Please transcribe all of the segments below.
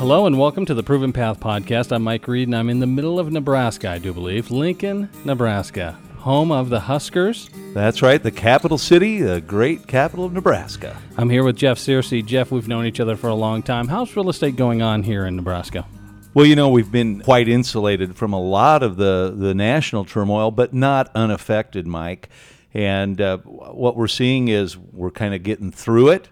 Hello and welcome to the Proven Path podcast. I'm Mike Reed and I'm in the middle of Nebraska, I do believe. Lincoln, Nebraska, home of the Huskers. That's right, the capital city, the great capital of Nebraska. I'm here with Jeff Searcy. Jeff, we've known each other for a long time. How's real estate going on here in Nebraska? Well, you know, we've been quite insulated from a lot of the, the national turmoil, but not unaffected, Mike. And uh, what we're seeing is we're kind of getting through it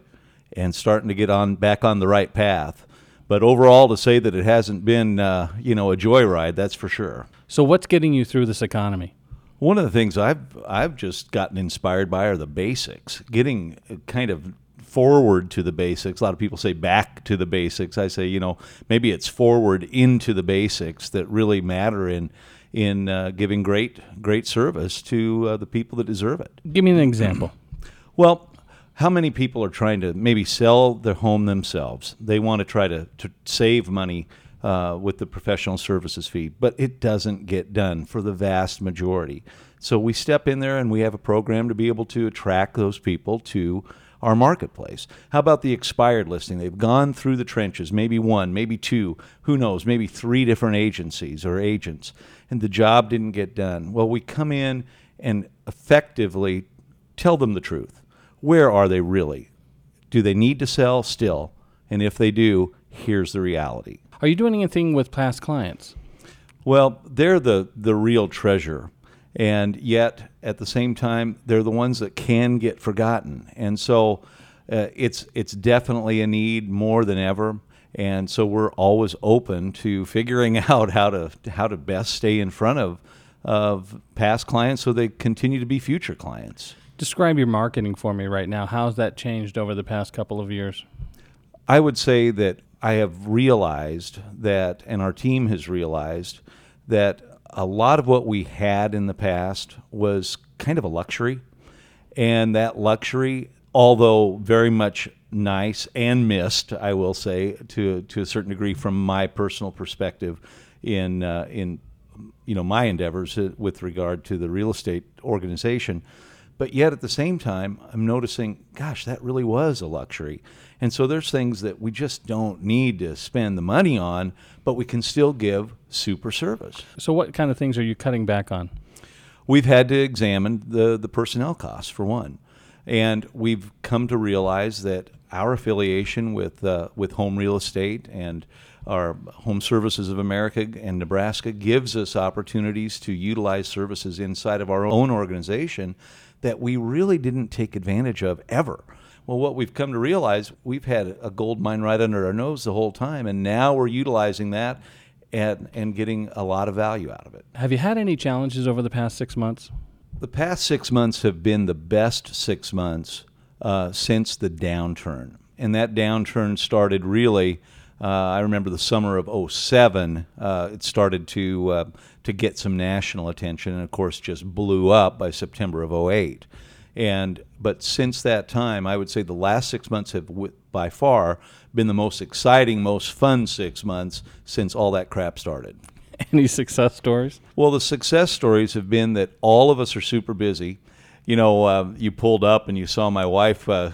and starting to get on back on the right path. But overall, to say that it hasn't been, uh, you know, a joyride, that's for sure. So, what's getting you through this economy? One of the things I've I've just gotten inspired by are the basics, getting kind of forward to the basics. A lot of people say back to the basics. I say, you know, maybe it's forward into the basics that really matter in in uh, giving great great service to uh, the people that deserve it. Give me an example. Well, how many people are trying to maybe sell their home themselves? They want to try to, to save money uh, with the professional services fee, but it doesn't get done for the vast majority. So we step in there and we have a program to be able to attract those people to our marketplace. How about the expired listing? They've gone through the trenches, maybe one, maybe two, who knows, maybe three different agencies or agents, and the job didn't get done. Well, we come in and effectively tell them the truth where are they really? Do they need to sell still? And if they do, here's the reality. Are you doing anything with past clients? Well, they're the, the real treasure. And yet, at the same time, they're the ones that can get forgotten. And so uh, it's, it's definitely a need more than ever. And so we're always open to figuring out how to, how to best stay in front of, of past clients so they continue to be future clients. Describe your marketing for me right now. How's that changed over the past couple of years? I would say that I have realized that, and our team has realized that a lot of what we had in the past was kind of a luxury. And that luxury, although very much nice and missed, I will say, to, to a certain degree from my personal perspective in, uh, in you know, my endeavors with regard to the real estate organization but yet at the same time, I'm noticing, gosh, that really was a luxury. And so there's things that we just don't need to spend the money on, but we can still give super service. So, what kind of things are you cutting back on? We've had to examine the, the personnel costs, for one. And we've come to realize that our affiliation with, uh, with Home Real Estate and our Home Services of America and Nebraska gives us opportunities to utilize services inside of our own organization that we really didn't take advantage of ever. Well, what we've come to realize, we've had a gold mine right under our nose the whole time, and now we're utilizing that and, and getting a lot of value out of it. Have you had any challenges over the past six months? The past six months have been the best six months uh, since the downturn. And that downturn started really uh, I remember the summer of 07, uh, it started to, uh, to get some national attention and, of course, just blew up by September of 08. And, but since that time, I would say the last six months have, by far, been the most exciting, most fun six months since all that crap started. Any success stories? Well, the success stories have been that all of us are super busy you know, uh, you pulled up and you saw my wife uh,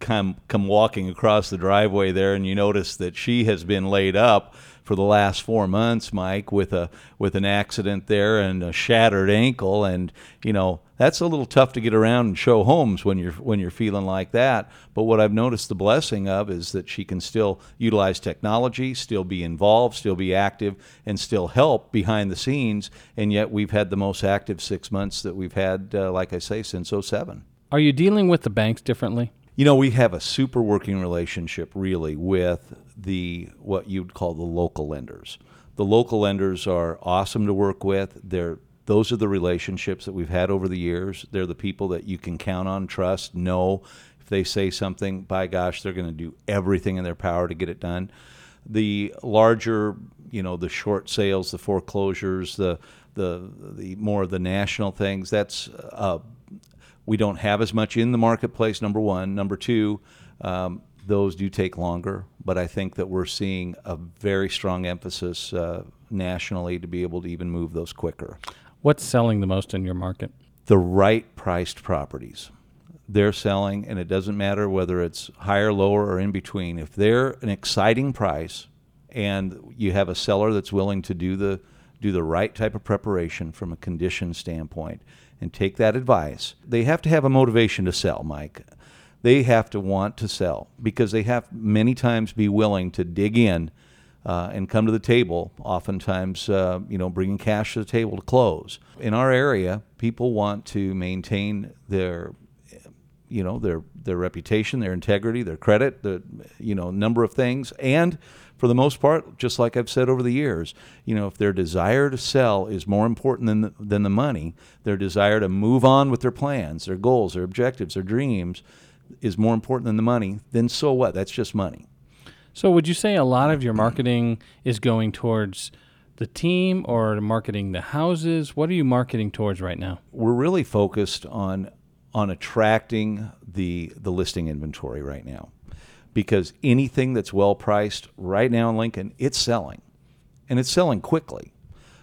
come come walking across the driveway there, and you noticed that she has been laid up for the last four months, Mike, with a with an accident there and a shattered ankle, and you know that's a little tough to get around and show homes when you're when you're feeling like that. But what I've noticed the blessing of is that she can still utilize technology, still be involved, still be active, and still help behind the scenes. And yet we've had the most active six months that we've had, uh, like I say, since 07. Are you dealing with the banks differently? You know, we have a super working relationship really with the what you'd call the local lenders. The local lenders are awesome to work with. They're those are the relationships that we've had over the years. They're the people that you can count on, trust, know. If they say something, by gosh, they're going to do everything in their power to get it done. The larger, you know, the short sales, the foreclosures, the the the more of the national things. That's uh, we don't have as much in the marketplace, number one. Number two, um, those do take longer, but I think that we're seeing a very strong emphasis uh, nationally to be able to even move those quicker. What's selling the most in your market? The right priced properties. They're selling, and it doesn't matter whether it's higher, lower, or in between. If they're an exciting price, and you have a seller that's willing to do the do the right type of preparation from a condition standpoint and take that advice, they have to have a motivation to sell, Mike. They have to want to sell because they have many times be willing to dig in uh, and come to the table. Oftentimes, uh, you know, bringing cash to the table to close. In our area, people want to maintain their, you know, their their reputation, their integrity, their credit, the you know number of things, and for the most part, just like I've said over the years, you know, if their desire to sell is more important than the, than the money, their desire to move on with their plans, their goals, their objectives, their dreams is more important than the money, then so what? That's just money. So, would you say a lot of your marketing is going towards the team or marketing the houses? What are you marketing towards right now? We're really focused on on attracting the the listing inventory right now because anything that's well priced right now in Lincoln, it's selling, and it's selling quickly.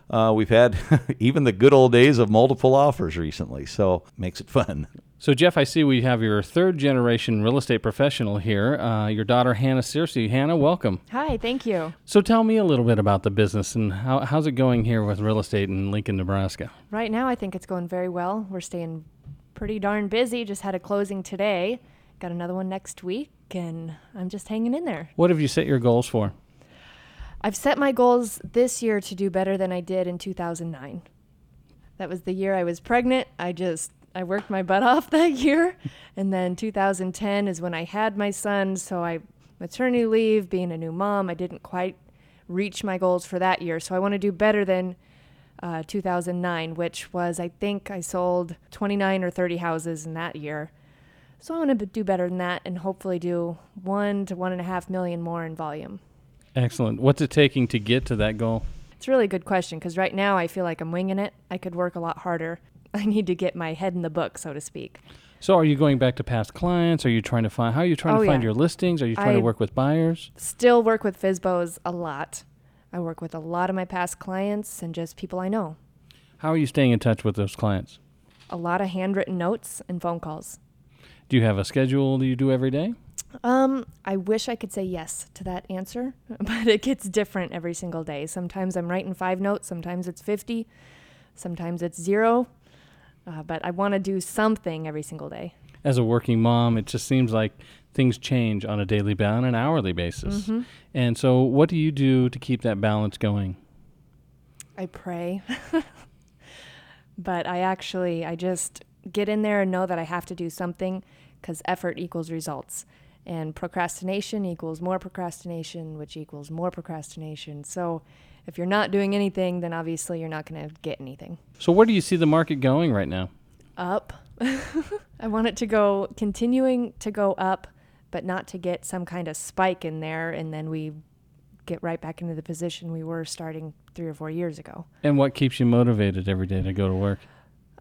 Uh, we've had even the good old days of multiple offers recently, so makes it fun. So, Jeff, I see we have your third generation real estate professional here, uh, your daughter, Hannah Searcy. Hannah, welcome. Hi, thank you. So, tell me a little bit about the business and how, how's it going here with real estate in Lincoln, Nebraska? Right now, I think it's going very well. We're staying pretty darn busy. Just had a closing today, got another one next week, and I'm just hanging in there. What have you set your goals for? I've set my goals this year to do better than I did in 2009. That was the year I was pregnant. I just I worked my butt off that year, and then 2010 is when I had my son. So I maternity leave, being a new mom, I didn't quite reach my goals for that year. So I want to do better than uh, 2009, which was I think I sold 29 or 30 houses in that year. So I want to do better than that, and hopefully do one to one and a half million more in volume. Excellent. What's it taking to get to that goal? It's a really good question because right now I feel like I'm winging it. I could work a lot harder. I need to get my head in the book, so to speak. So, are you going back to past clients? Are you trying to find how are you trying Oh, to find yeah. your listings? Are you trying I- to work with buyers? Still work with FISBOs a lot. I work with a lot of my past clients and just people I know. How are you staying in touch with those clients? A lot of handwritten notes and phone calls. Do you have a schedule that you do every day? Um, I wish I could say yes to that answer, but it gets different every single day. Sometimes I'm writing five notes, sometimes it's 50, sometimes it's zero. Uh, but I want to do something every single day. As a working mom, it just seems like things change on a daily on an hourly basis. Mm-hmm. And so, what do you do to keep that balance going? I pray. but I actually, I just get in there and know that I have to do something because effort equals results. And procrastination equals more procrastination, which equals more procrastination. So if you're not doing anything, then obviously you're not going to get anything. So, where do you see the market going right now? Up. I want it to go, continuing to go up, but not to get some kind of spike in there and then we get right back into the position we were starting three or four years ago. And what keeps you motivated every day to go to work?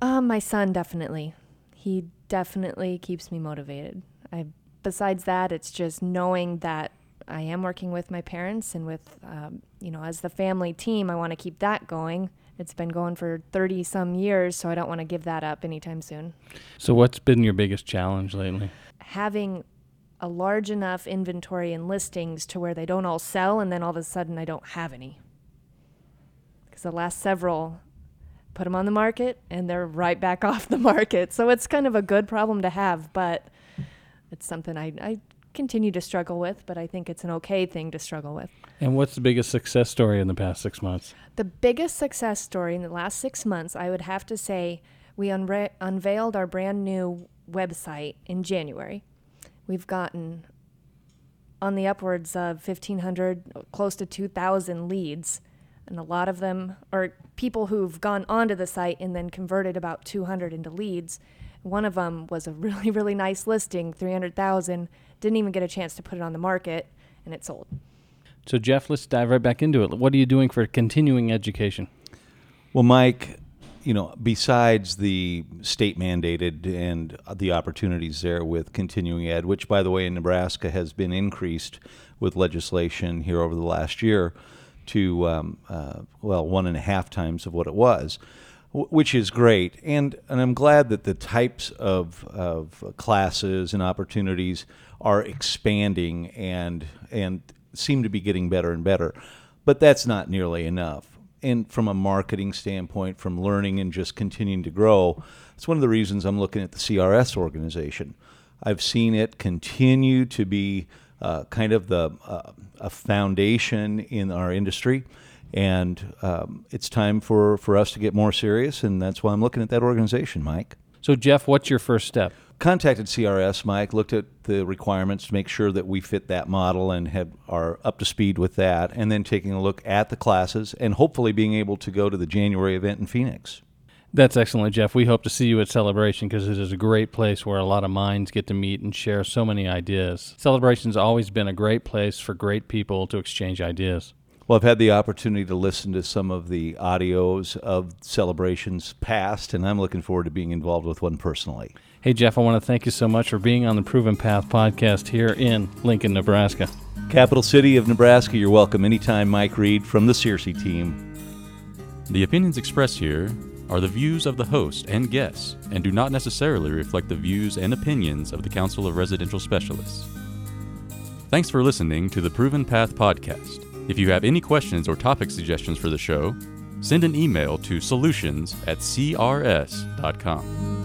Um, my son definitely. He definitely keeps me motivated. I besides that, it's just knowing that I am working with my parents and with um, you know, as the family team, I want to keep that going. It's been going for 30 some years, so I don't want to give that up anytime soon. So, what's been your biggest challenge lately? Having a large enough inventory and listings to where they don't all sell and then all of a sudden I don't have any. Because the last several put them on the market and they're right back off the market. So it's kind of a good problem to have, but it's something I, I continue to struggle with, but I think it's an okay thing to struggle with. And what's the biggest success story in the past six months? The biggest success story in the last six months, I would have to say, we unra- unveiled our brand new website in January. We've gotten on the upwards of 1,500, close to 2,000 leads. And a lot of them are people who've gone onto the site and then converted about 200 into leads. One of them was a really, really nice listing, 300,000. Didn't even get a chance to put it on the market, and it sold. So, Jeff, let's dive right back into it. What are you doing for continuing education? Well, Mike, you know, besides the state mandated and the opportunities there with continuing ed, which, by the way, in Nebraska has been increased with legislation here over the last year to, um, uh, well, one and a half times of what it was, wh- which is great. And, and I'm glad that the types of, of classes and opportunities are expanding and, and seem to be getting better and better, but that's not nearly enough. And from a marketing standpoint, from learning and just continuing to grow, it's one of the reasons I'm looking at the CRS organization. I've seen it continue to be uh, kind of the uh, a foundation in our industry, and um, it's time for, for us to get more serious, and that's why I'm looking at that organization, Mike. So, Jeff, what's your first step? Contacted CRS, Mike, looked at the requirements to make sure that we fit that model and have are up to speed with that, and then taking a look at the classes and hopefully being able to go to the January event in Phoenix. That's excellent, Jeff. We hope to see you at Celebration because it is a great place where a lot of minds get to meet and share so many ideas. Celebration's always been a great place for great people to exchange ideas. Well, I've had the opportunity to listen to some of the audios of celebrations past, and I'm looking forward to being involved with one personally. Hey, Jeff, I want to thank you so much for being on the Proven Path podcast here in Lincoln, Nebraska. Capital City of Nebraska, you're welcome anytime, Mike Reed from the Searcy team. The opinions expressed here are the views of the host and guests and do not necessarily reflect the views and opinions of the Council of Residential Specialists. Thanks for listening to the Proven Path podcast. If you have any questions or topic suggestions for the show, send an email to solutions at crs.com.